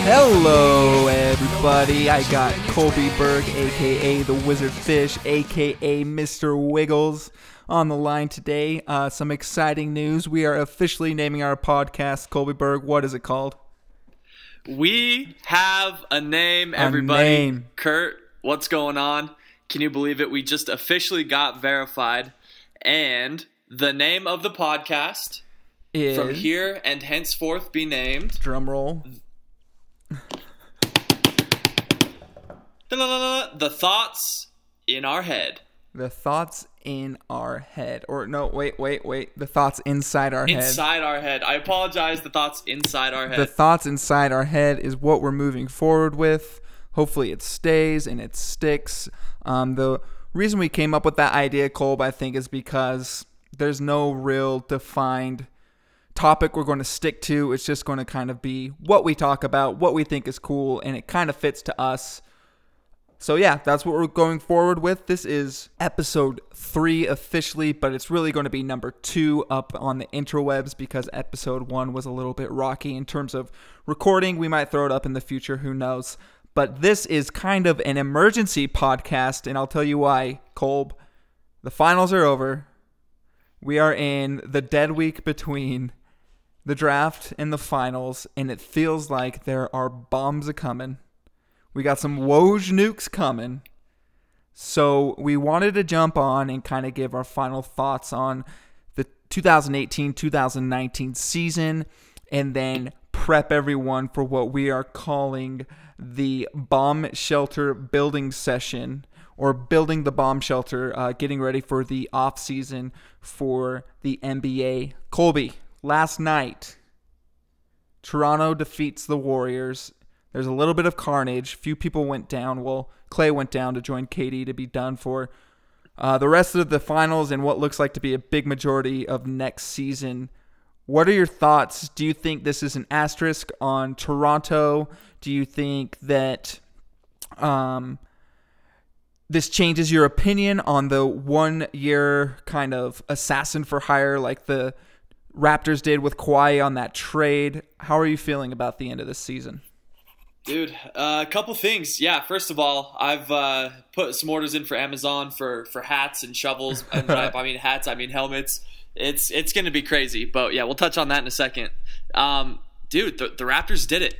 Hello, everybody. I got Colby Berg, aka the Wizard Fish, aka Mr. Wiggles, on the line today. Uh, some exciting news. We are officially naming our podcast Colby Berg. What is it called? We have a name, everybody. name. Kurt, what's going on? Can you believe it? We just officially got verified. And the name of the podcast Is from here and henceforth be named drum roll. The Thoughts in Our Head. The thoughts in our head, or no, wait, wait, wait. The thoughts inside our head. Inside our head. I apologize. The thoughts inside our head. the thoughts inside our head is what we're moving forward with. Hopefully, it stays and it sticks. Um, the reason we came up with that idea, Kolb, I think, is because there's no real defined topic we're going to stick to. It's just going to kind of be what we talk about, what we think is cool, and it kind of fits to us. So yeah, that's what we're going forward with. This is episode three officially, but it's really going to be number two up on the interwebs because episode one was a little bit rocky in terms of recording. We might throw it up in the future, who knows? But this is kind of an emergency podcast, and I'll tell you why, Kolb. The finals are over. We are in the dead week between the draft and the finals, and it feels like there are bombs a coming. We got some Woj nukes coming. So we wanted to jump on and kind of give our final thoughts on the 2018 2019 season and then prep everyone for what we are calling the bomb shelter building session or building the bomb shelter, uh, getting ready for the off season for the NBA. Colby, last night, Toronto defeats the Warriors. There's a little bit of carnage. Few people went down. Well, Klay went down to join KD to be done for uh, the rest of the finals and what looks like to be a big majority of next season. What are your thoughts? Do you think this is an asterisk on Toronto? Do you think that um, this changes your opinion on the one year kind of assassin for hire like the Raptors did with Kawhi on that trade? How are you feeling about the end of this season? Dude, uh, a couple things. Yeah, first of all, I've uh, put some orders in for Amazon for, for hats and shovels. And I, mean hats, I mean helmets. It's it's going to be crazy, but yeah, we'll touch on that in a second. Um, dude, the, the Raptors did it.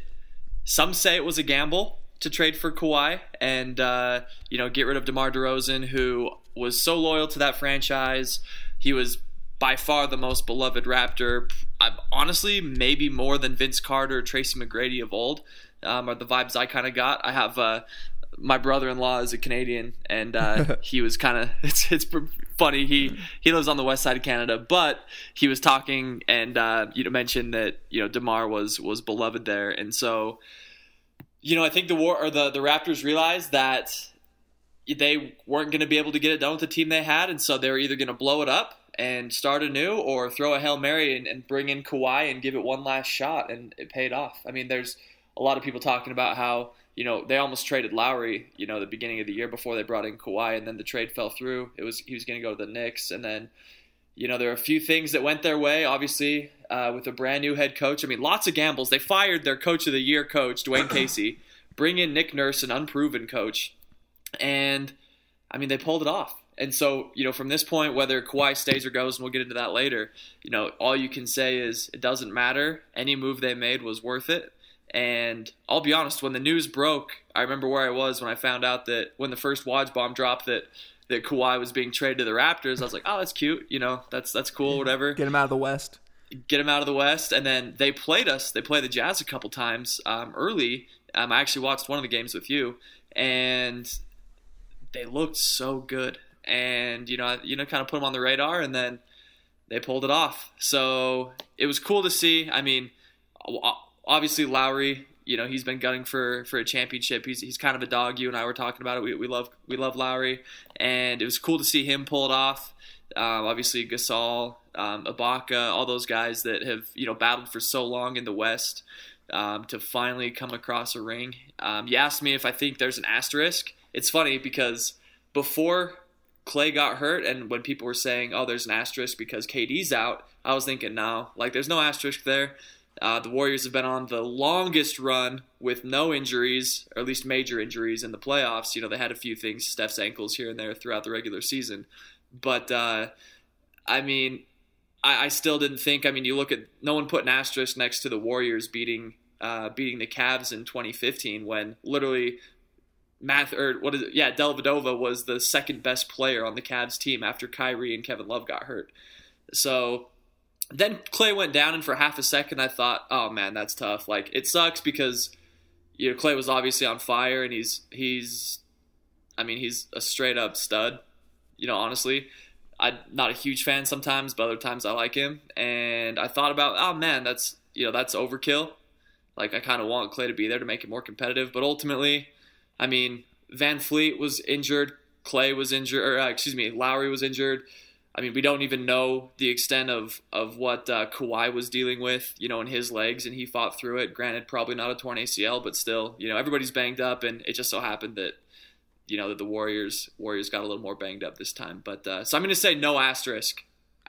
Some say it was a gamble to trade for Kawhi and uh, you know get rid of DeMar DeRozan, who was so loyal to that franchise. He was by far the most beloved Raptor. I'm, honestly, maybe more than Vince Carter, or Tracy McGrady of old um, are the vibes I kind of got. I have uh, my brother-in-law is a Canadian, and uh, he was kind of it's it's funny. He he lives on the west side of Canada, but he was talking and uh, you know mentioned that you know DeMar was was beloved there, and so you know I think the war or the the Raptors realized that they weren't going to be able to get it done with the team they had, and so they were either going to blow it up and start anew or throw a hail mary and, and bring in Kawhi and give it one last shot, and it paid off. I mean, there's a lot of people talking about how you know they almost traded Lowry, you know, the beginning of the year before they brought in Kawhi, and then the trade fell through. It was he was going to go to the Knicks, and then you know there are a few things that went their way. Obviously, uh, with a brand new head coach, I mean, lots of gambles. They fired their coach of the year coach Dwane Casey, bring in Nick Nurse, an unproven coach, and I mean they pulled it off. And so, you know, from this point, whether Kawhi stays or goes, and we'll get into that later, you know, all you can say is it doesn't matter. Any move they made was worth it. And I'll be honest, when the news broke, I remember where I was when I found out that when the first Woj bomb dropped that that Kawhi was being traded to the Raptors. I was like, oh, that's cute. You know, that's that's cool. Whatever. Get him out of the West. Get him out of the West. And then they played us. They played the Jazz a couple times um, early. Um, I actually watched one of the games with you, and they looked so good. And you know, you know, kind of put them on the radar, and then they pulled it off. So it was cool to see. I mean obviously Lowry, you know, he's been gunning for for a championship. He's he's kind of a dog. You and I were talking about it. We, we love we love Lowry, and it was cool to see him pull it off. Um, obviously Gasol, um, Ibaka, all those guys that have you know battled for so long in the West um, to finally come across a ring. Um, you asked me if I think there's an asterisk. It's funny because before Klay got hurt, and when people were saying, "Oh, there's an asterisk because KD's out," I was thinking, "No, like there's no asterisk there." Uh, the Warriors have been on the longest run with no injuries, or at least major injuries in the playoffs. You know, they had a few things, Steph's ankles here and there throughout the regular season. But, uh, I mean, I, I, still didn't think. I mean, you look at no one put an asterisk next to the Warriors beating uh, beating the Cavs in 2015 when literally Math or what is it? Yeah, Dellavedova was the second best player on the Cavs team after Kyrie and Kevin Love got hurt. So then Klay went down, and for half a second, I thought, "Oh man, that's tough." Like it sucks because you know Klay was obviously on fire, and he's he's, I mean, he's a straight up stud. You know, honestly, I'm not a huge fan sometimes, but other times I like him. And I thought about, oh man, that's you know that's overkill. Like I kind of want Klay to be there to make it more competitive, but ultimately I mean, VanVleet was injured, Klay was injured, or uh, excuse me, Lowry was injured. I mean, we don't even know the extent of of what uh, Kawhi was dealing with, you know, in his legs, and he fought through it. Granted, probably not a torn ACL, but still, you know, everybody's banged up, and it just so happened that, you know, that the Warriors Warriors got a little more banged up this time. But uh, so I'm going to say no asterisk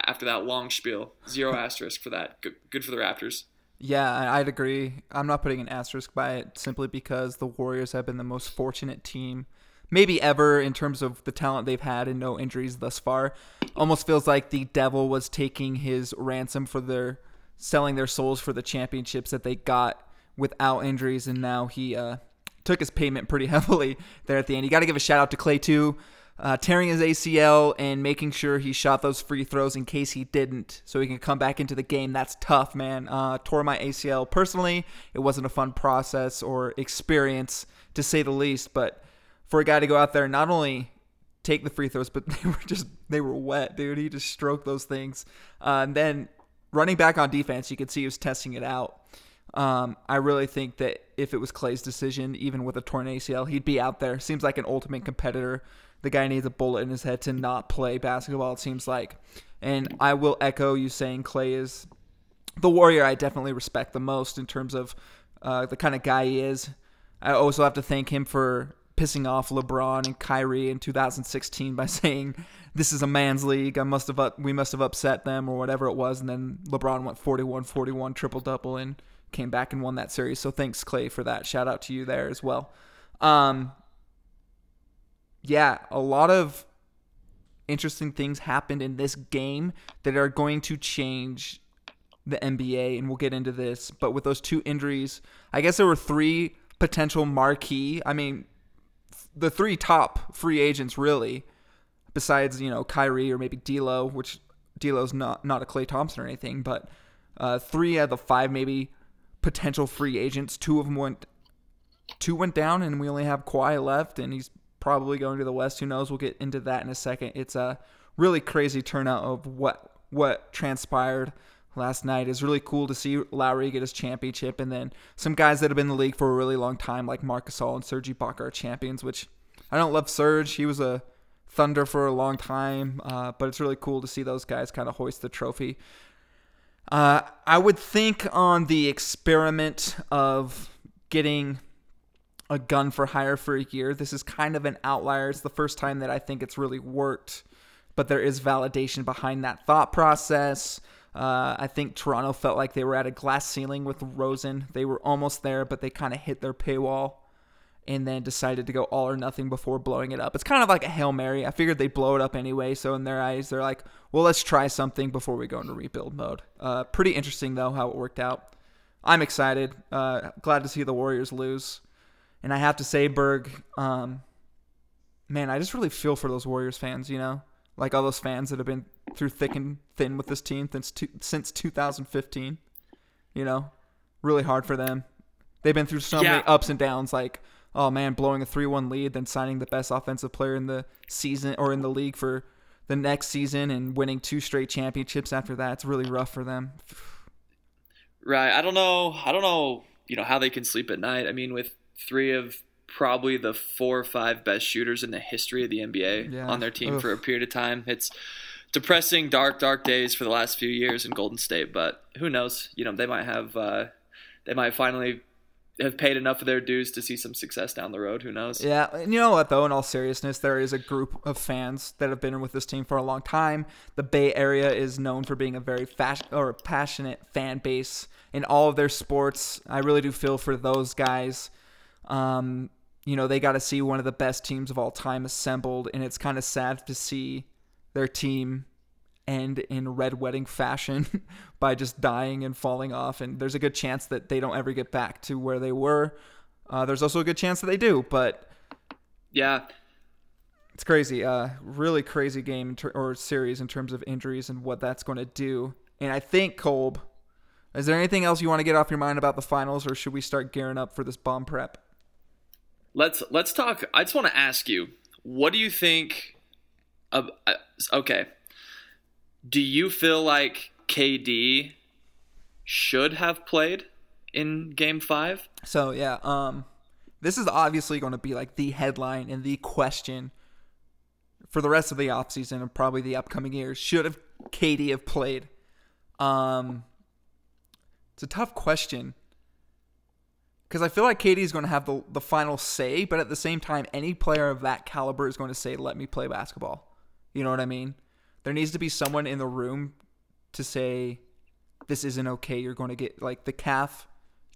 after that long spiel, zero asterisk for that. Good, good for the Raptors. Yeah, I'd agree. I'm not putting an asterisk by it simply because the Warriors have been the most fortunate team, maybe ever, in terms of the talent they've had and no injuries thus far. Almost feels like the devil was taking his ransom for their selling their souls for the championships that they got without injuries, and now he uh, took his payment pretty heavily there at the end. You got to give a shout out to Klay too uh, tearing his ACL and making sure he shot those free throws in case he didn't, so he can come back into the game. That's tough, man. Uh, tore my ACL personally. It wasn't a fun process or experience to say the least. But for a guy to go out there not only take the free throws, but they were just they were wet, dude. He just stroked those things. Uh, and then running back on defense, you could see he was testing it out. Um, I really think that if it was Klay's decision, even with a torn ACL, he'd be out there. Seems like an ultimate competitor the guy needs a bullet in his head to not play basketball, it seems like. And I will echo you saying Klay is the warrior I definitely respect the most in terms of uh, the kind of guy he is. I also have to thank him for pissing off LeBron and Kyrie in 2016 by saying this is a man's league. I must have we must have upset them or whatever it was, and then LeBron went 41-41 triple double and came back and won that series. So thanks Klay for that. Shout out to you there as well. Um, yeah, a lot of interesting things happened in this game that are going to change the NBA, and we'll get into this. But with those two injuries, I guess there were three potential marquee. I mean, the three top free agents really, besides you know Kyrie or maybe D'Lo, which D'Lo's not not a Klay Thompson or anything, but uh, three out of the five maybe potential free agents. Two of them went, two went down, and we only have Kawhi left, and he's probably going to the West. Who knows? We'll get into that in a second. It's a really crazy turnout of what what transpired last night. It's really cool to see Lowry get his championship, and then some guys that have been in the league for a really long time, like Marc Gasol and Serge Ibaka, are champions. Which I don't love Serge. He was a Thunder for a long time, uh, but it's really cool to see those guys kind of hoist the trophy. Uh, I would think on the experiment of getting a gun for hire for a year. This is kind of an outlier. It's the first time that I think it's really worked, but there is validation behind that thought process. Uh, I think Toronto felt like they were at a glass ceiling with Rosen. They were almost there, but they kind of hit their paywall and then decided to go all or nothing before blowing it up. It's kind of like a Hail Mary. I figured they'd blow it up anyway, so in their eyes, they're like, well, let's try something before we go into rebuild mode. Uh, pretty interesting, though, how it worked out. I'm excited. Uh, glad to see the Warriors lose. And I have to say, Berg, um, man, I just really feel for those Warriors fans, you know? Like all those fans that have been through thick and thin with this team since, since 2015. You know? Really hard for them. They've been through so yeah. many ups and downs, like, oh man, blowing a 3 1 lead, then signing the best offensive player in the season or in the league for the next season and winning two straight championships after that. It's really rough for them. Right. I don't know. I don't know, you know, how they can sleep at night. I mean, with three of probably the four or five best shooters in the history of the NBA yeah. on their team Oof. for a period of time. It's depressing, dark, dark days for the last few years in Golden State, but who knows? You know, they might have, uh, they might finally have paid enough of their dues to see some success down the road. Who knows? Yeah, and you know what though? In all seriousness, there is a group of fans that have been with this team for a long time. The Bay Area is known for being a very fast or passionate fan base in all of their sports. I really do feel for those guys. Um, you know, they got to see one of the best teams of all time assembled, and it's kind of sad to see their team end in red wedding fashion by just dying and falling off. And there's a good chance that they don't ever get back to where they were. Uh, there's also a good chance that they do, but Yeah, it's crazy. Uh, really crazy game ter- or series in terms of injuries and what that's going to do. And I think Kolb, is there anything else you want to get off your mind about the finals, or should we start gearing up for this bomb prep? Let's let's talk. I just want to ask you, what do you think? Of, uh, okay, do you feel like KD should have played in Game Five? So yeah, um, this is obviously going to be like the headline and the question for the rest of the offseason and probably the upcoming years. Should have KD have played? Um, it's a tough question because I feel like KD is going to have the the final say, but at the same time, any player of that caliber is going to say, "Let me play basketball." You know what I mean? There needs to be someone in the room to say, "This isn't okay. You're going to get like the calf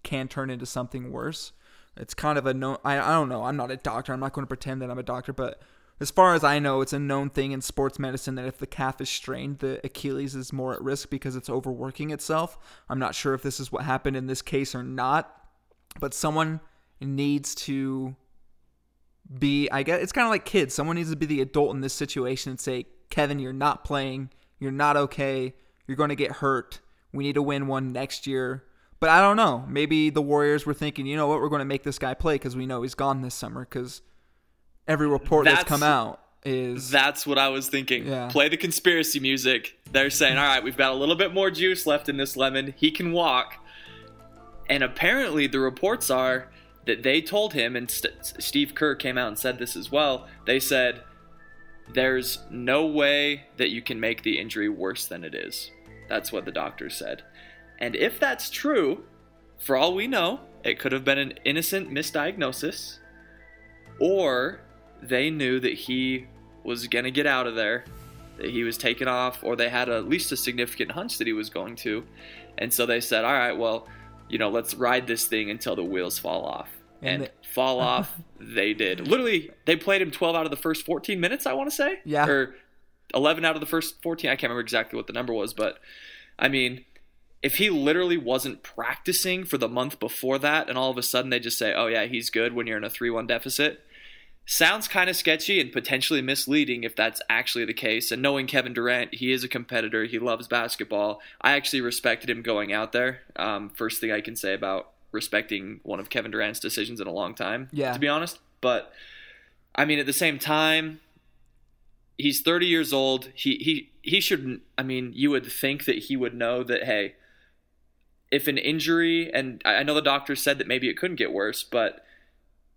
can turn into something worse." It's kind of a no. I I don't know. I'm not a doctor. I'm not going to pretend that I'm a doctor, but as far as I know, it's a known thing in sports medicine that if the calf is strained, the Achilles is more at risk because it's overworking itself. I'm not sure if this is what happened in this case or not, but someone needs to be I guess it's kind of like kids. Someone needs to be the adult in this situation and say, "Kevin, you're not playing. You're not okay. You're going to get hurt. We need to win one next year." But I don't know. Maybe the Warriors were thinking, "You know what? We're going to make this guy play because we know he's gone this summer cuz every report that's, That's- come out is That's what I was thinking. Yeah. Play the conspiracy music. They're saying, all right, we've got a little bit more juice left in this lemon. He can walk. And apparently, the reports are that they told him, and St- Steve Kerr came out and said this as well. They said, there's no way that you can make the injury worse than it is. That's what the doctor said. And if that's true, for all we know, it could have been an innocent misdiagnosis, or they knew that he was going to get out of there, that he was taken off, or they had at least a significant hunch that he was going to. And so they said, all right, well, you know, let's ride this thing until the wheels fall off. And And, they- fall off, they did. Literally, they played him 12 out of the first 14 minutes, I want to say. Yeah. Or 11 out of the first 14. I can't remember exactly what the number was, but I mean, if he literally wasn't practicing for the month before that, and all of a sudden they just say, oh, yeah, he's good when you're in a 3 1 deficit, sounds kind of sketchy and potentially misleading if that's actually the case. And knowing Kevin Durant, he is a competitor, he loves basketball. I actually respected him going out there. Um, first thing I can say about respecting one of Kevin Durant's decisions in a long time, Yeah. to be honest. But I mean, at the same time, he's 30 years old. He he he shouldn't. I mean, you would think that he would know that. Hey, if an injury, and I I know the doctor said that maybe it couldn't get worse, but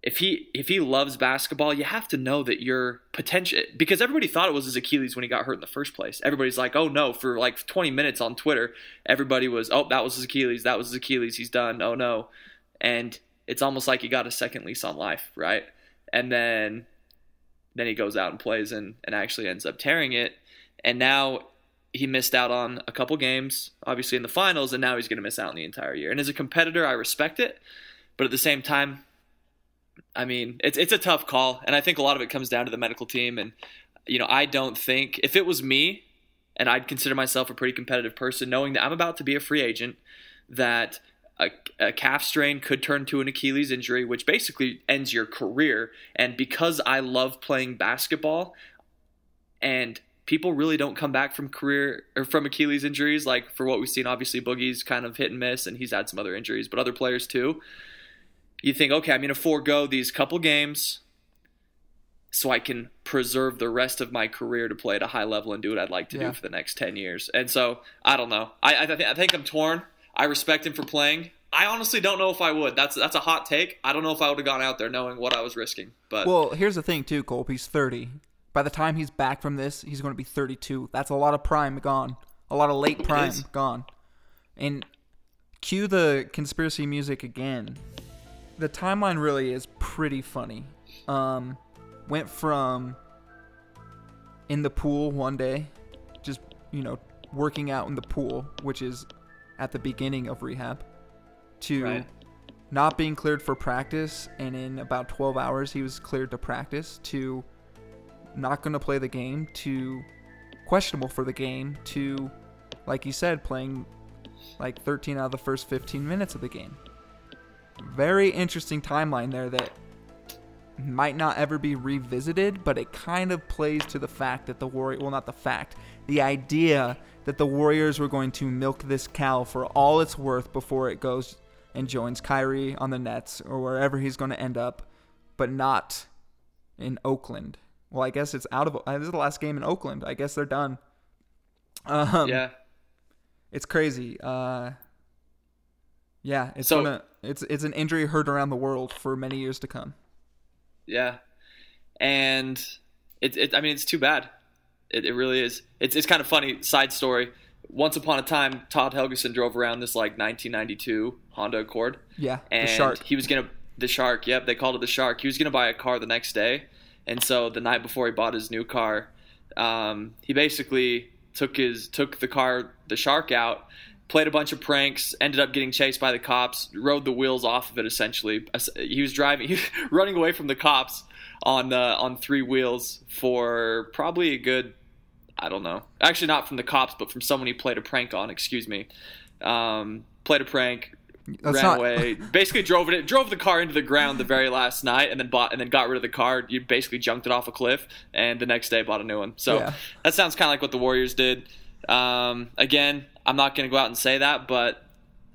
if he if he loves basketball, you have to know that you're potential because everybody thought it was his Achilles when he got hurt in the first place. Everybody's like, "Oh no!" For like 20 minutes on Twitter, everybody was, "Oh, that was his Achilles. That was his Achilles. He's done. Oh no!" And it's almost like he got a second lease on life, right? And then then he goes out and plays and, and actually ends up tearing it. And now he missed out on a couple games, obviously in the finals, and now he's going to miss out on the entire year. And as a competitor, I respect it, but at the same time, I mean, it's it's a tough call, and I think a lot of it comes down to the medical team. And you know, I don't think if it was me, and I'd consider myself a pretty competitive person, knowing that I'm about to be a free agent, that a, a calf strain could turn to an Achilles injury, which basically ends your career. And because I love playing basketball, and people really don't come back from career or from Achilles injuries, like for what we've seen, obviously Boogie's kind of hit and miss, and he's had some other injuries, but other players too. You think, okay, I'm going to forego these couple games so I can preserve the rest of my career to play at a high level and do what I'd like to Yeah. do for the next 10 years. And so, I don't know. I, I, th- I think I'm torn. I respect him for playing. I honestly don't know if I would. That's that's a hot take. I don't know if I would have gone out there knowing what I was risking. But Well, here's the thing too, Colp. He's 30. By the time he's back from this, he's going to be 32. That's a lot of prime gone. A lot of late prime gone. And cue the conspiracy music again. The timeline really is pretty funny. Um, went from in the pool one day, just you know working out in the pool, which is at the beginning of rehab, to Right. not being cleared for practice, and in about 12 hours he was cleared to practice. To not going to play the game. To questionable for the game. To like you said, playing like 13 out of the first 15 minutes of the game. Very interesting timeline there that might not ever be revisited, but it kind of plays to the fact that the Warrior, well, not the fact, the idea that the Warriors were going to milk this cow for all it's worth before it goes and joins Kyrie on the Nets or wherever he's going to end up, but not in Oakland. Well, I guess it's out of. uh, This is the last game in Oakland. I guess they're done. Um, yeah. it's crazy. Uh, yeah, it's So- gonna it's it's an injury heard around the world for many years to come. Yeah, and it, it I mean, it's too bad. It, it really is. It's it's kind of funny. Side story. Once upon a time, Todd Helgeson drove around this like 1992 Honda Accord, Yeah, and the shark. he was gonna the Shark. Yep, they called it the Shark. He was gonna buy a car the next day, and so the night before he bought his new car, um, he basically took his took the car the Shark out. Played a bunch of pranks, ended up getting chased by the cops, rode the wheels off of it essentially. He was driving, he was running away from the cops on uh, on three wheels for probably a good, I don't know, actually not from the cops, but from someone he played a prank on. Excuse me, um, played a prank, That's ran not- away. Basically, drove it drove the car into the ground the very last night, and then bought and then got rid of the car. You basically junked it off a cliff, and the next day bought a new one. So Yeah. that sounds kind of like what the Warriors did. Um, again, I'm not going to go out and say that, but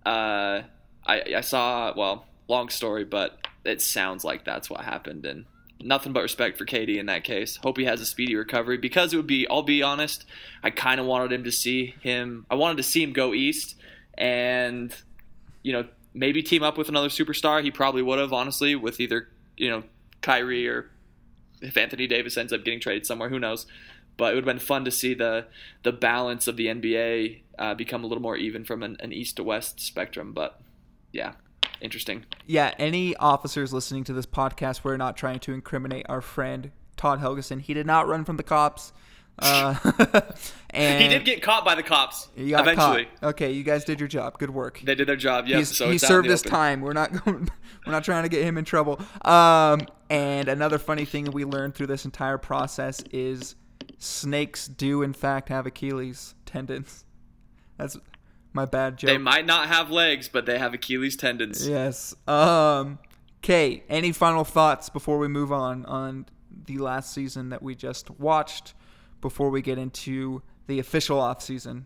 uh, I, I saw well, long story, but it sounds like that's what happened, and nothing but respect for KD in that case. Hope he has a speedy recovery because it would be. I'll be honest, I kind of wanted him to see him. I wanted to see him go east, and you know maybe team up with another superstar. He probably would have honestly with either you know Kyrie or if Anthony Davis ends up getting traded somewhere, who knows? But it would have been fun to see the the balance of the NBA uh, become a little more even from an, an east to west spectrum. But yeah, interesting. yeah, any officers listening to this podcast, we're not trying to incriminate our friend Todd Helgeson. He did not run from the cops. Uh, and He did get caught by the cops eventually. caught. Okay, you guys did your job. Good work. They did their job. Yep. He's, so he it's out in served his open. time. We're not going. We're not trying to get him in trouble. Um, and another funny thing we learned through this entire process is snakes do in fact have Achilles tendons. That's my bad joke. They might not have legs, but they have Achilles tendons. Yes. Um. Kate, any final thoughts before we move on on the last season that we just watched? Before we get into the official off season.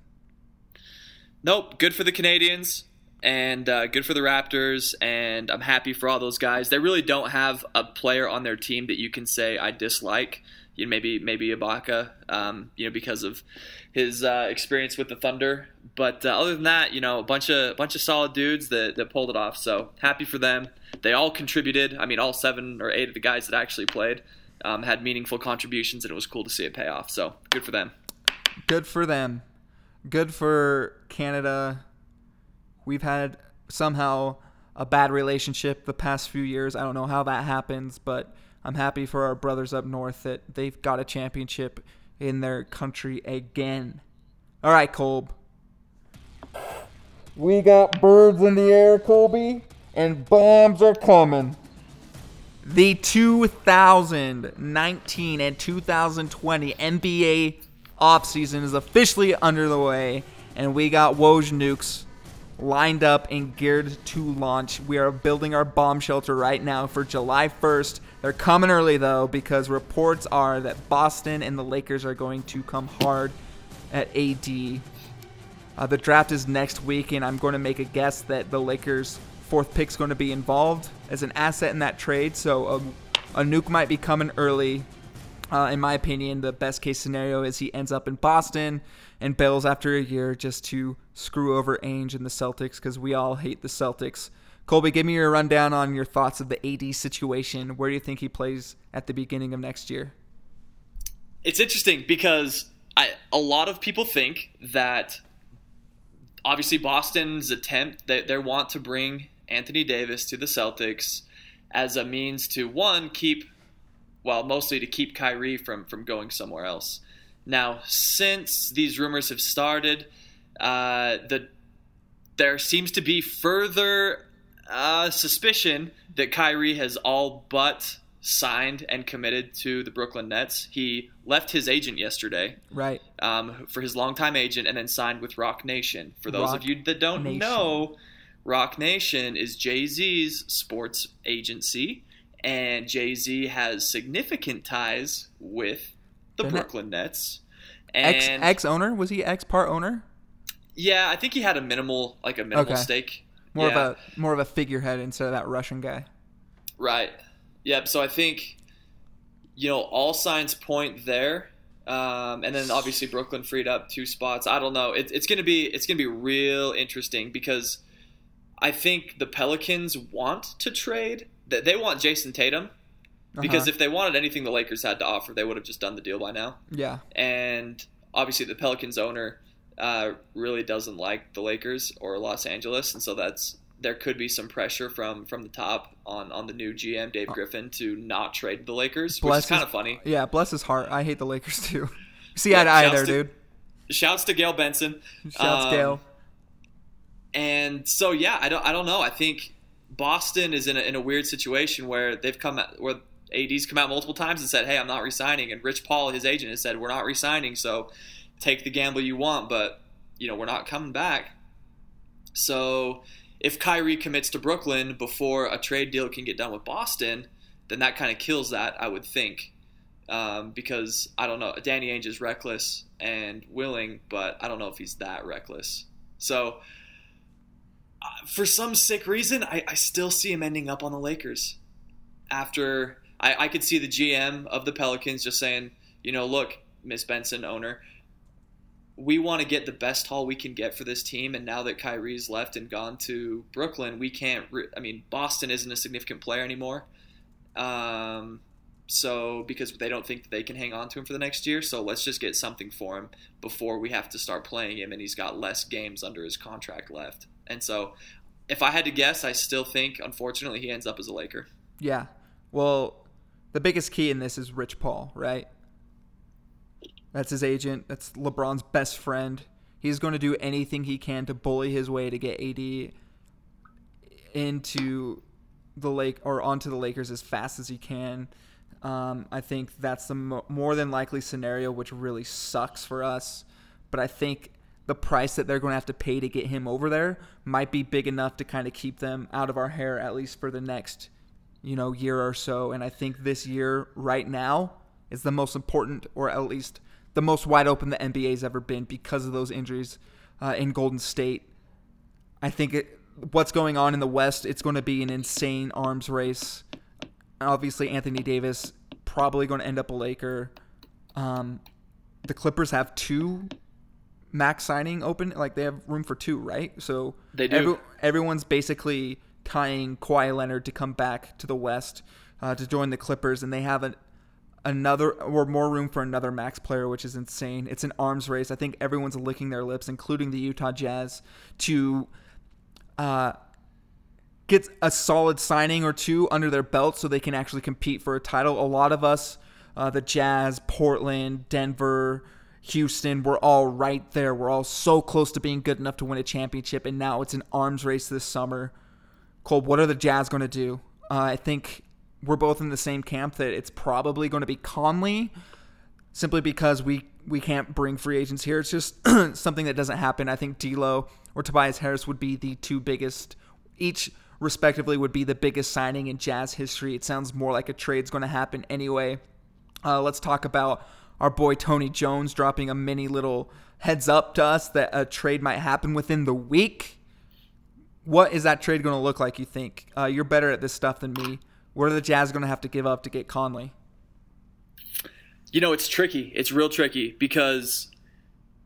Nope. Good for the Canadians and uh, good for the Raptors. And I'm happy for all those guys. They really don't have a player on their team that you can say I dislike. You know, maybe maybe Ibaka, um, you know, because of his uh, experience with the Thunder. But uh, other than that, you know, a bunch of bunch of solid dudes that, that pulled it off. So happy for them. They all contributed. I mean, all seven or eight of the guys that actually played um, had meaningful contributions, and it was cool to see it pay off. So good for them. good for them. Good for Canada. We've had somehow a bad relationship the past few years. I don't know how that happens, but I'm happy for our brothers up north that they've got a championship in their country again. All right, Kolb. We got birds in the air, Colby, and bombs are coming. The 2019 and 2020 NBA offseason is officially under the way, and we got Woj nukes lined up and geared to launch. We are building our bomb shelter right now for July 1st. They're coming early though because reports are that Boston and the Lakers are going to come hard at AD. Uh, the draft is next week, and I'm going to make a guess that the Lakers' fourth pick is going to be involved as an asset in that trade. So a, a nuke might be coming early. Uh, in my opinion, the best case scenario is he ends up in Boston and bails after a year just to screw over Ainge and the Celtics because we all hate the Celtics. Colby, give me your rundown on your thoughts of the AD situation. Where do you think he plays at the beginning of next year? it's interesting because I, a lot of people think that obviously Boston's attempt they, they want to bring Anthony Davis to the Celtics as a means to one keep, well, mostly to keep Kyrie from from going somewhere else. Now, since these rumors have started, uh, the there seems to be further uh, suspicion that Kyrie has all but signed and committed to the Brooklyn Nets. He left his agent yesterday Right. um, for his longtime agent and then signed with Roc Nation. For those Roc of you that don't Nation. know, Roc Nation is Jay Z's sports agency, and Jay Z has significant ties with the The Net- Brooklyn Nets. Ex And ex owner was he ex part owner? yeah, I think he had a minimal, like a minimal Okay. stake. More Yeah. of a more of a figurehead instead of that Russian guy. Right. Yep. So I think, you know, all signs point there. Um, and then obviously Brooklyn freed up two spots. I don't know. It, it's gonna be it's gonna be real interesting because I think the Pelicans want to trade. That they want Jayson Tatum because Uh-huh. if they wanted anything the Lakers had to offer, they would have just done the deal by now. yeah, And obviously the Pelicans owner uh, really doesn't like the Lakers or Los Angeles, and so that's there could be some pressure from from the top on on the new GM Dave Griffin to not trade the Lakers, which Bless is kind of funny. yeah. Bless his heart. I hate the Lakers too. See eye to eye there, to- dude. Shouts to Gail Benson. Shouts Um, Gail. And so yeah, I don't I don't know. I think Boston is in a, in a weird situation where they've come out, where AD's come out multiple times and said, "Hey, I'm not resigning," and Rich Paul, his agent, has said, "We're not resigning, so take the gamble you want, but you know we're not coming back." So if Kyrie commits to Brooklyn before a trade deal can get done with Boston, then that kind of kills that, I would think. Um, because I don't know, Danny Ainge is reckless and willing, but I don't know if he's that reckless. So uh, for some sick reason, I, I still see him ending up on the Lakers. After I, I could see the GM of the Pelicans just saying, you know, look, Miss Benson, owner, we want to get the best haul we can get for this team. And now that Kyrie's left and gone to Brooklyn, we can't. Re- I mean, Boston isn't a significant player anymore. Um, so because they don't think that they can hang on to him for the next year, so let's just get something for him before we have to start playing him, and he's got less games under his contract left. And so, if I had to guess, I still think, unfortunately, he ends up as a Laker. Yeah. Well, the biggest key in this is Rich Paul, right? That's his agent. That's LeBron's best friend. He's going to do anything he can to bully his way to get AD into the lake or onto the Lakers as fast as he can. Um, I think that's the mo- more than likely scenario, which really sucks for us. But I think the price that they're going to have to pay to get him over there might be big enough to kind of keep them out of our hair at least for the next, you know, year or so. And I think this year right now is the most important, or at least the most wide open the NBA's ever been because of those injuries uh, in Golden State. I think it, what's going on in the West, it's going to be an insane arms race. Obviously, Anthony Davis probably going to end up a Laker. Um, the Clippers have two max signing open, like they have room for two, right? So They do. everyone's basically tying Kawhi Leonard to come back to the West uh, to join the Clippers, and they have an another or more room for another max player, which is insane. It's an arms race. I think everyone's licking their lips, including the Utah Jazz, to uh, get a solid signing or two under their belt so they can actually compete for a title. A lot of us, uh, the Jazz, Portland, Denver, Houston, we're all right there. We're all so close to being good enough to win a championship, and now it's an arms race this summer. Cole, what are the Jazz going to do? Uh, I think we're both in the same camp that it's probably going to be Conley, simply because we we can't bring free agents here. It's just something that doesn't happen. I think D'Lo or Tobias Harris would be the two biggest, each respectively would be the biggest signing in Jazz history. It sounds more like a trade's going to happen anyway. Uh, let's talk about our boy Tony Jones dropping a mini little heads up to us that a trade might happen within the week. What is that trade going to look like? You think uh, you're better at this stuff than me? What are the Jazz going to have to give up to get Conley? You know, it's tricky. It's real tricky because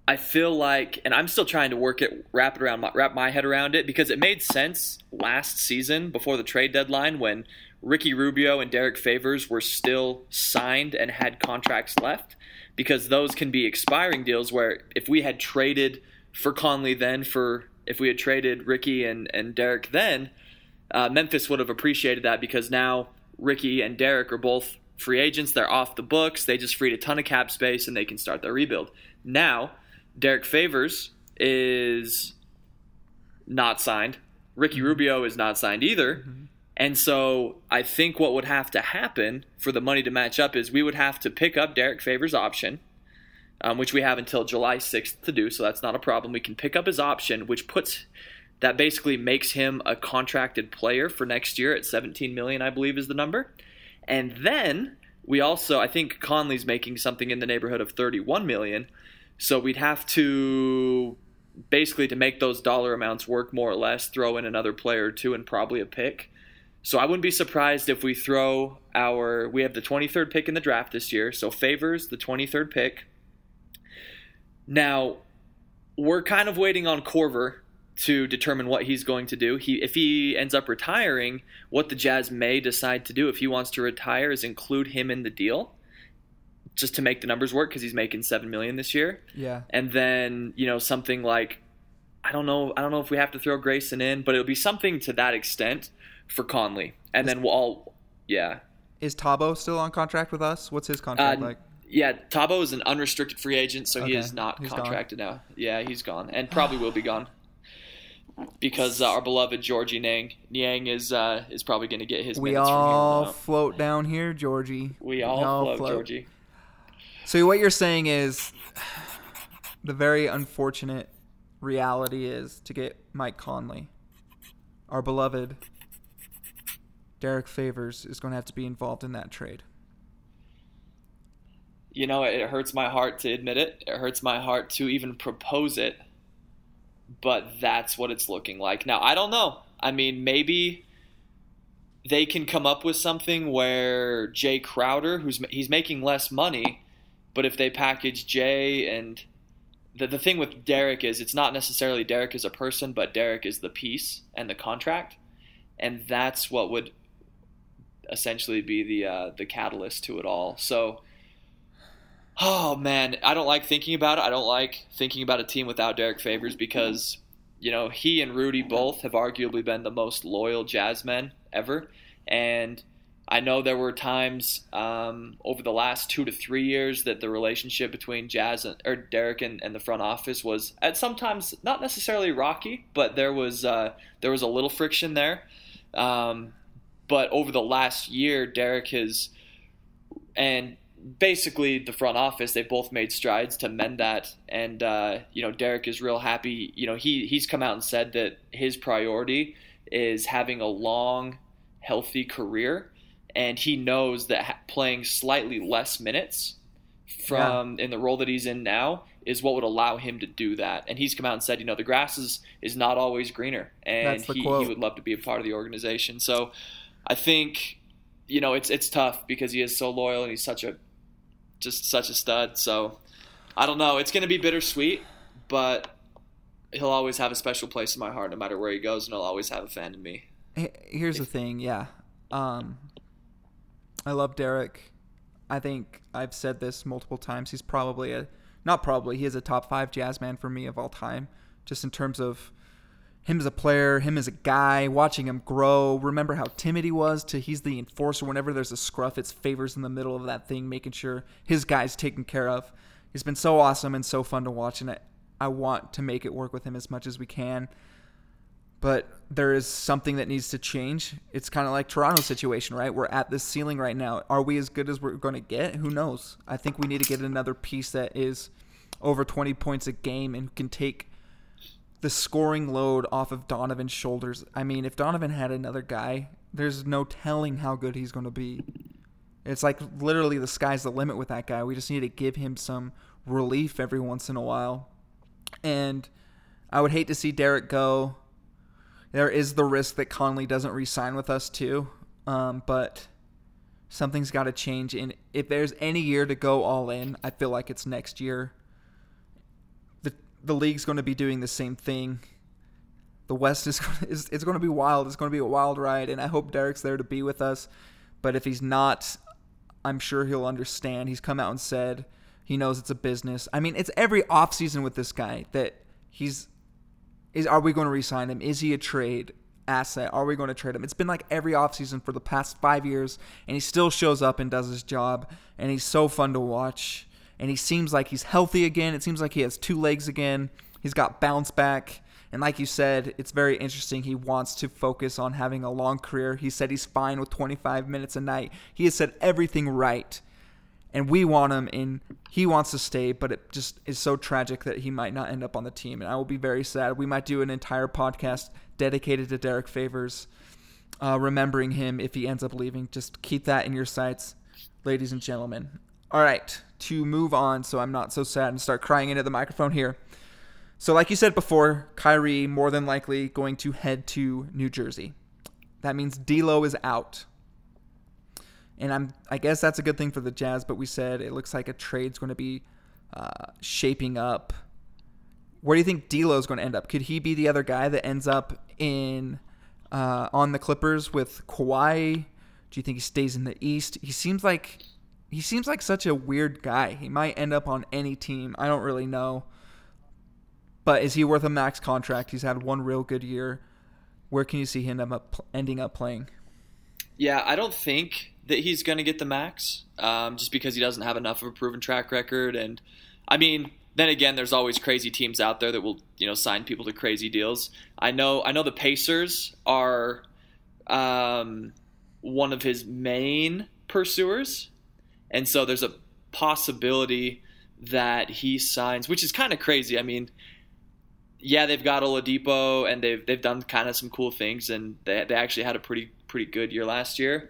I feel like, and I'm still trying to work it, wrap it around, wrap my head around it because it made sense last season before the trade deadline when Ricky Rubio and Derek Favors were still signed and had contracts left because those can be expiring deals where if we had traded for Conley then for if we had traded Ricky and, and Derek then, uh, Memphis would have appreciated that because now Ricky and Derek are both free agents. They're off the books. They just freed a ton of cap space and they can start their rebuild. Now, Derek Favors is not signed. Ricky Rubio is not signed either. And so I think what would have to happen for the money to match up is we would have to pick up Derek Favors' option, um, which we have until July 6th to do. So that's not a problem. We can pick up his option, which puts that basically makes him a contracted player for next year at 17 million, I believe is the number. And then we also, I think Conley's making something in the neighborhood of 31 million. So we'd have to basically to make those dollar amounts work more or less, throw in another player or two and probably a pick. So I wouldn't be surprised if we throw our we have the 23rd pick in the draft this year. So favors the 23rd pick. Now, we're kind of waiting on Korver to determine what he's going to do. He if he ends up retiring, what the Jazz may decide to do if he wants to retire is include him in the deal just to make the numbers work because he's making 7 million this year Yeah. and then you know something like I don't know I don't know if we have to throw Grayson in, but it'll be something to that extent for Conley, and then we'll all yeah Is Thabo still on contract with us? What's his contract Uh, like? yeah. Thabo is an unrestricted free agent, so he is not he's gone. contracted now. Yeah, he's gone, and probably will be gone because uh, our beloved Georgie Nang Niang is uh, is probably going to get his We minutes from here all float down here, Georgie. We all float, Georgie. So what you're saying is the very unfortunate reality is to get Mike Conley, our beloved Derek Favors is going to have to be involved in that trade. you know, it hurts my heart to admit it. It hurts my heart to even propose it. But that's what it's looking like. Now, I don't know. I mean, maybe they can come up with something where Jae Crowder, who's he's making less money, but if they package Jae and the the thing with Derek is it's not necessarily Derek as a person, but Derek is the piece and the contract, and that's what would essentially be the uh, the catalyst to it all. So. Oh man, I don't like thinking about it. I don't like thinking about a team without Derek Favors because, you know, he and Rudy both have arguably been the most loyal Jazz men ever. And I know there were times um, over the last two to three years that the relationship between Jazz and, or Derek and, and the front office was at sometimes not necessarily rocky, but there was uh, there was a little friction there. Um, but over the last year, Derek has and basically the front office they both made strides to mend that. And uh, you know Derek is real happy. You know he he's come out and said that his priority is having a long healthy career. And he knows that playing slightly less minutes from in the role that he's in now is what would allow him to do that. And he's come out and said you know the grass is is not always greener. And he, he would love to be a part of the organization. So I think you know it's it's tough because he is so loyal and he's such a just such a stud. So I don't know. It's going to be bittersweet, but he'll always have a special place in my heart no matter where he goes, and he'll always have a fan in me. Here's the thing, yeah. Um, I love Derek. I think I've said this multiple times. He's probably a, not probably, he is a top five jazz man for me of all time, just in terms of him as a player, him as a guy, watching him grow. Remember how timid he was to he's the enforcer whenever there's a scruff, it's favors in the middle of that thing, making sure his guy's taken care of. He's been so awesome and so fun to watch, and I, I want to make it work with him as much as we can but there is something that needs to change. It's kind of like Toronto's situation, right? We're at this ceiling right now. Are we as good as we're going to get? Who knows? I think we need to get another piece that is over 20 points a game and can take the scoring load off of Donovan's shoulders. I mean, if Donovan had another guy, there's no telling how good he's going to be. It's like literally the sky's the limit with that guy. We just need to give him some relief every once in a while. And I would hate to see Derek go there is the risk that Conley doesn't re-sign with us too. Um, but something's got to change. And if there's any year to go all in, I feel like it's next year. The league's going to be doing the same thing. The West is is it's going to be wild. It's going to be a wild ride, and I hope Derek's there to be with us. But if he's not, I'm sure he'll understand. He's come out and said he knows it's a business. I mean, it's every offseason with this guy that he's is are we going to re-sign him? Is he a trade? asset? Are we going to trade him? It's been like every offseason for the past five years, and he still shows up and does his job, and he's so fun to watch. And he seems like he's healthy again. It seems like he has two legs again. He's got bounce back. And like you said, it's very interesting. He wants to focus on having a long career. He said he's fine with 25 minutes a night. He has said everything right and we want him and he wants to stay but it just is so tragic that he might not end up on the team and i will be very sad we might do an entire podcast dedicated to Derrick Favors uh, remembering him if he ends up leaving just keep that in your sights ladies and gentlemen all right to move on so i'm not so sad and start crying into the microphone here so like you said before kyrie more than likely going to head to new jersey that means D'Lo is out and I'm I guess that's a good thing for the Jazz. But we said it looks like a trade's going to be uh, shaping up. Where do you think D'Lo is going to end up? Could he be the other guy that ends up in uh, on the Clippers with Kawhi? Do you think he stays in the East? He seems like he seems like such a weird guy. He might end up on any team. I don't really know. But is he worth a max contract? He's had one real good year. Where can you see him up ending up playing? Yeah, I don't think that he's going to get the max, um, just because he doesn't have enough of a proven track record. And I mean, then again, there's always crazy teams out there that will you know sign people to crazy deals. I know I know the Pacers are um, one of his main pursuers, and so there's a possibility that he signs, which is kind of crazy. I mean, yeah, they've got Oladipo and they've they've done kind of some cool things, and they they actually had a pretty pretty good year last year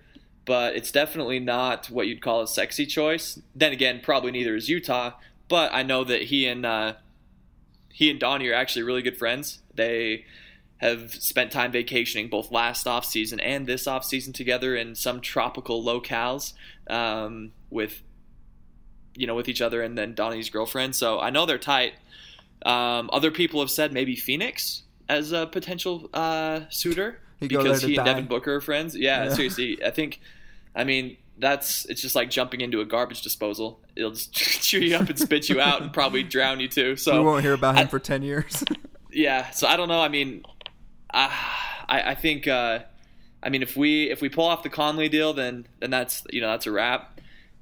but it's definitely not what you'd call a sexy choice. Then again, probably neither is Utah. But I know that he and uh, he and Donnie are actually really good friends. They have spent time vacationing both last off season and this off season together in some tropical locales um, with you know with each other and then Donnie's girlfriend. So I know they're tight. Um, other people have said maybe Phoenix as a potential uh, suitor because he and Devin Booker are friends. Yeah, yeah, seriously, I think I mean, that's it's just like jumping into a garbage disposal. It'll just chew you up and spit you out and probably drown you too. So we won't hear about him I, for ten years. yeah, so I don't know. I mean, uh, I I think uh, I mean if we if we pull off the Conley deal, then then that's you know that's a wrap.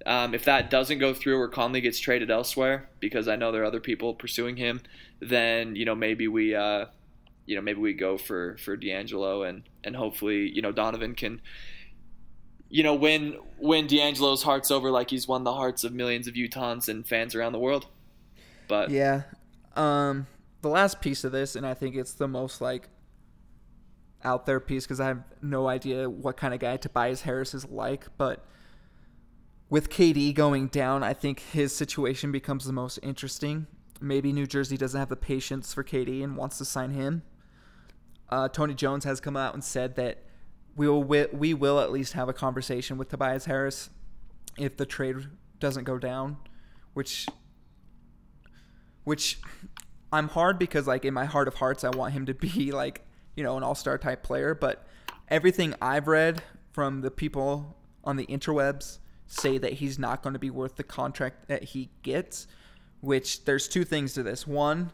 Um, if that doesn't go through or Conley gets traded elsewhere, because I know there are other people pursuing him, then you know maybe we uh, you know maybe we go for for D'Angelo and and hopefully you know Donovan can you know, win win D'Angelo's hearts over like he's won the hearts of millions of Utahns and fans around the world. But yeah, um, the last piece of this, and I think it's the most like out there piece because I have no idea what kind of guy Tobias Harris is like, but with KD going down, I think his situation becomes the most interesting. Maybe New Jersey doesn't have the patience for KD and wants to sign him. Uh, Tony Jones has come out and said that we will we will at least have a conversation with Tobias Harris if the trade doesn't go down, which which I'm hard because like in my heart of hearts I want him to be like, you know, an all-star type player, but everything I've read from the people on the interwebs say that he's not going to be worth the contract that he gets, which there's two things to this. One,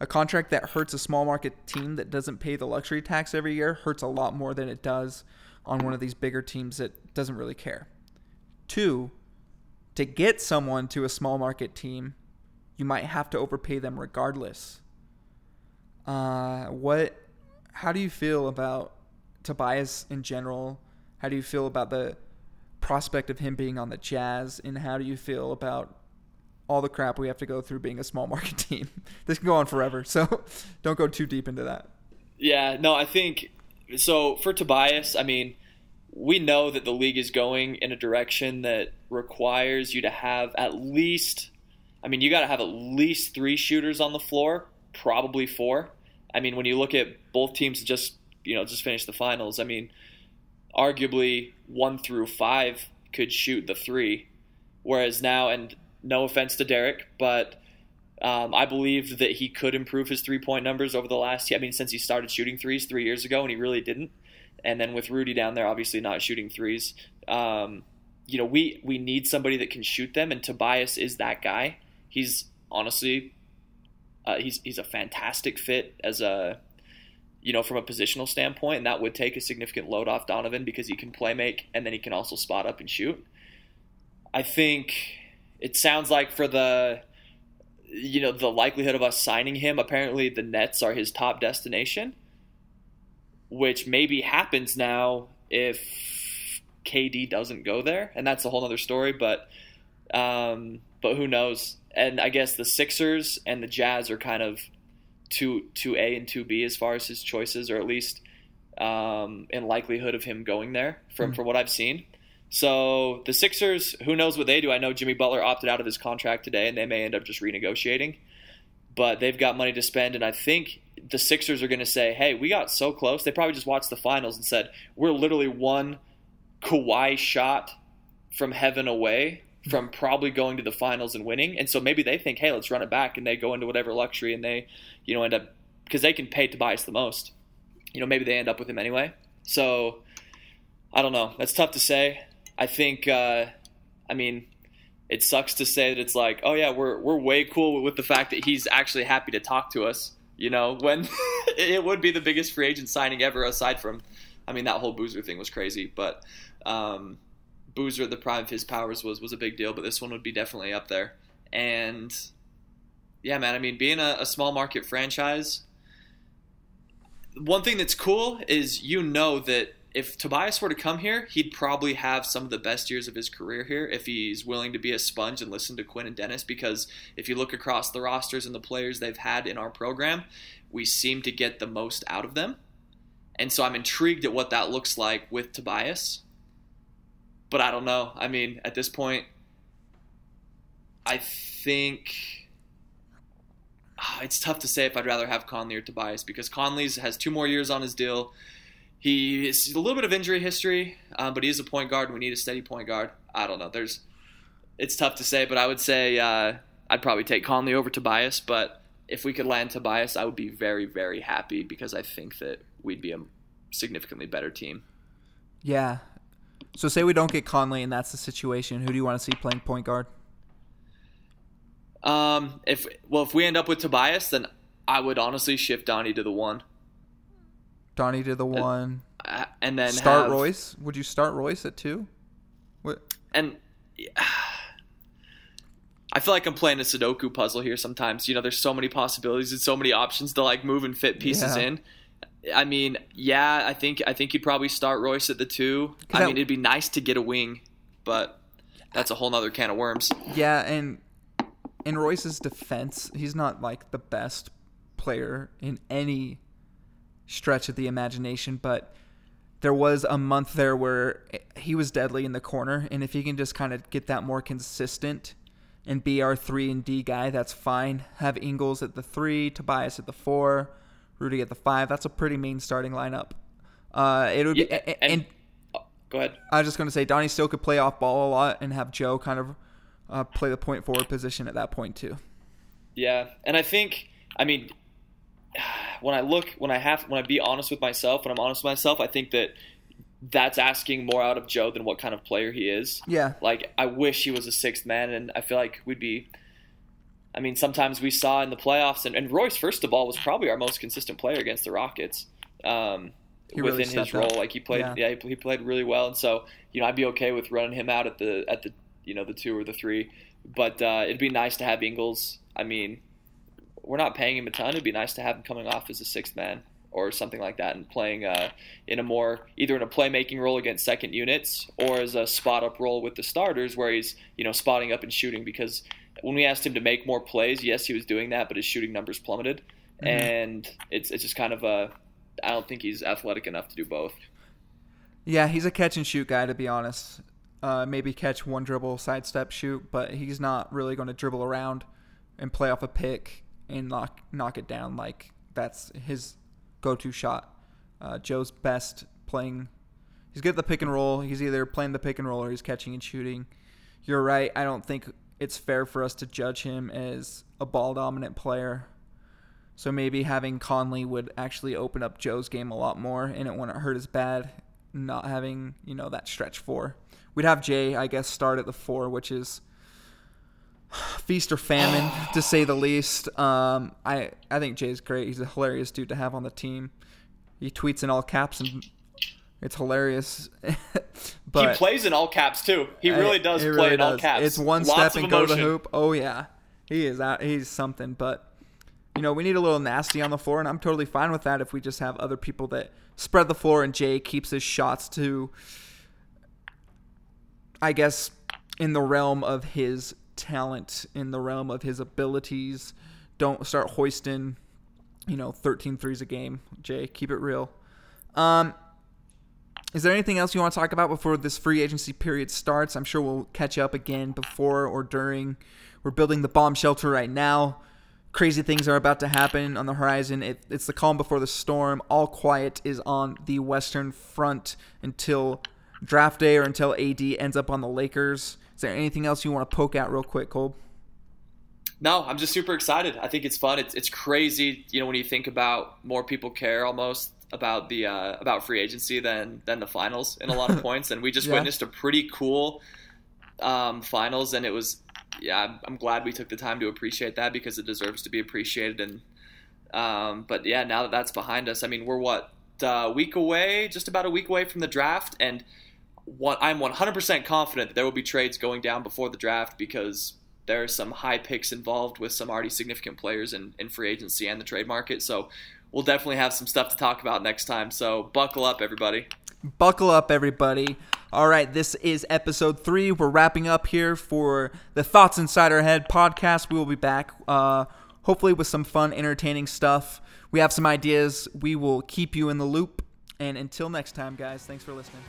a contract that hurts a small market team that doesn't pay the luxury tax every year hurts a lot more than it does on one of these bigger teams that doesn't really care. Two, to get someone to a small market team, you might have to overpay them regardless. Uh, what? How do you feel about Tobias in general? How do you feel about the prospect of him being on the Jazz? And how do you feel about all the crap we have to go through being a small market team. this can go on forever, so don't go too deep into that. Yeah, no, I think so. For Tobias, I mean, we know that the league is going in a direction that requires you to have at least, I mean, you got to have at least three shooters on the floor, probably four. I mean, when you look at both teams just, you know, just finished the finals, I mean, arguably one through five could shoot the three. Whereas now, and no offense to Derrick, but um, I believe that he could improve his three point numbers over the last. I mean, since he started shooting threes three years ago, and he really didn't. And then with Rudy down there, obviously not shooting threes. Um, you know, we we need somebody that can shoot them, and Tobias is that guy. He's honestly, uh, he's he's a fantastic fit as a you know, from a positional standpoint, and that would take a significant load off Donovan because he can play make and then he can also spot up and shoot. I think it sounds like for the you know the likelihood of us signing him, apparently the Nets are his top destination, which maybe happens now if KD doesn't go there, and that's a whole other story. But um, but who knows? And I guess the Sixers and the Jazz are kind of two two A and two B as far as his choices, or at least um, in likelihood of him going there from Mm. from what I've seen. So the Sixers, who knows what they do? I know Jimmy Butler opted out of his contract today, and they may end up just renegotiating. But they've got money to spend, and I think the Sixers are going to say, "Hey, we got so close." They probably just watched the finals and said, "We're literally one Kawhi shot from heaven away from probably going to the finals and winning." And so maybe they think, "Hey, let's run it back," and they go into whatever luxury, and they, you know, end up because they can pay Tobias the most. You know, maybe they end up with him anyway. So I don't know. That's tough to say. I think. Uh, I mean, it sucks to say that it's like, oh yeah, we're we're way cool with the fact that he's actually happy to talk to us. You know, when it would be the biggest free agent signing ever, aside from, I mean, that whole Boozer thing was crazy, but um, Boozer at the prime of his powers was was a big deal. But this one would be definitely up there. And yeah, man, I mean, being a, a small market franchise, one thing that's cool is you know that if Tobias were to come here, he'd probably have some of the best years of his career here if he's willing to be a sponge and listen to Quin and Dennis. Because if you look across the rosters and the players they've had in our program, we seem to get the most out of them. And so I'm intrigued at what that looks like with Tobias. But I don't know. I mean, at this point, I think ah, it's tough to say if I'd rather have Conley or Tobias because Conley's has two more years on his deal. He is a little bit of injury history, um, but he is a point guard. And we need a steady point guard. I don't know. There's, it's tough to say, but I would say uh, I'd probably take Conley over Tobias. But if we could land Tobias, I would be very, very happy because I think that we'd be a significantly better team. Yeah. So say we don't get Conley and that's the situation. Who do you want to see playing point guard? Um, if well, if we end up with Tobias, then I would honestly shift Donnie to the one, Donnie to the one. uh, and then Start have- Royce. Would you start Royce at two? What? and I feel like I'm playing a Sudoku puzzle here sometimes. You know, there's so many possibilities and so many options to like move and fit pieces Yeah. in. I mean, yeah, I think I think you'd probably start Royce at the two. I mean, it'd be nice to get a wing, but that's a whole nother can of worms. Yeah, and in Royce's defense, he's not like the best player in any stretch of the imagination, but there was a month there where he was deadly in the corner, and if he can just kind of get that more consistent and be our three and D guy, that's fine. Have Ingles at the three, Tobias at the four, Rudy at the five. That's a pretty mean starting lineup. Uh, it would be, Yeah, and- and Oh, go ahead. I was just going to say Donnie still could play off ball a lot and have Joe kind of uh, play the point forward position at that point too. Yeah, and I think I mean when I look when I have when I be honest with myself when I'm honest with myself, I think that that's asking more out of Joe than what kind of player he is. Yeah, Like I wish he was a sixth man, and I feel like we'd be. I mean, sometimes we saw in the playoffs, and, and Royce, first of all, was probably our most consistent player against the Rockets. Um, He really within his stepped up. role, like he played, Yeah. yeah, he, he played really well, and so you know, I'd be okay with running him out at the at the you know the two or the three, but uh, it'd be nice to have Ingles. I mean, we're not paying him a ton. It'd be nice to have him coming off as a sixth man or something like that, and playing uh, in a more either in a playmaking role against second units or as a spot up role with the starters, where he's you know spotting up and shooting. Because when we asked him to make more plays, yes, he was doing that, but his shooting numbers plummeted, and it's it's just kind of a. I don't think he's athletic enough to do both. yeah, he's a catch and shoot guy to be honest. Uh, maybe catch one dribble, sidestep, shoot, but he's not really going to dribble around and play off a pick and knock knock it down like that's his go-to shot. Uh, Joe's best playing. He's good at the pick and roll. He's either playing the pick and roll or he's catching and shooting. You're right. I don't think it's fair for us to judge him as a ball dominant player. So maybe having Conley would actually open up Joe's game a lot more, and it wouldn't hurt as bad not having you know that stretch four. We'd have Jae, I guess, start at the four, which is feast or famine to say the least. Um, I I think Jae's great. He's a hilarious dude to have on the team. he tweets in all caps and it's hilarious. but he plays in all caps too. He really does play really in all caps. It's one Lots step and go to the hoop. Oh yeah, he is out. He's something. But you know, we need a little nasty on the floor, and I'm totally fine with that if we just have other people that spread the floor and Jae keeps his shots to, I guess, in the realm of his talent, in the realm of his abilities. Don't start hoisting, you know, 13 threes a game. Jae, keep it real. Um, is there anything else you want to talk about before this free agency period starts? I'm sure we'll catch up again before or during. We're building the bomb shelter right now. Crazy things are about to happen on the horizon. It, it's the calm before the storm. All quiet is on the Western Front until draft day or until AD ends up on the Lakers. Is there anything else you want to poke at real quick, Cole? No, I'm just super excited. I think it's fun. It's it's crazy, you know, when you think about more people care almost about the uh, about free agency than than the finals in a lot of points, and we just Yeah. witnessed a pretty cool um, finals, and it was yeah. I'm, I'm glad we took the time to appreciate that because it deserves to be appreciated. And um, but yeah, now that that's behind us, I mean, we're what a week away, just about a week away from the draft, and what I'm 100% confident that there will be trades going down before the draft because there are some high picks involved with some already significant players in, in free agency and the trade market. So we'll definitely have some stuff to talk about next time. So buckle up, everybody. Buckle up, everybody. All right, this is episode three. We're wrapping up here for the Thoughts Inside Our Head podcast. We will be back, uh, hopefully, with some fun, entertaining stuff. We have some ideas. We will keep you in the loop. And until next time, guys, thanks for listening.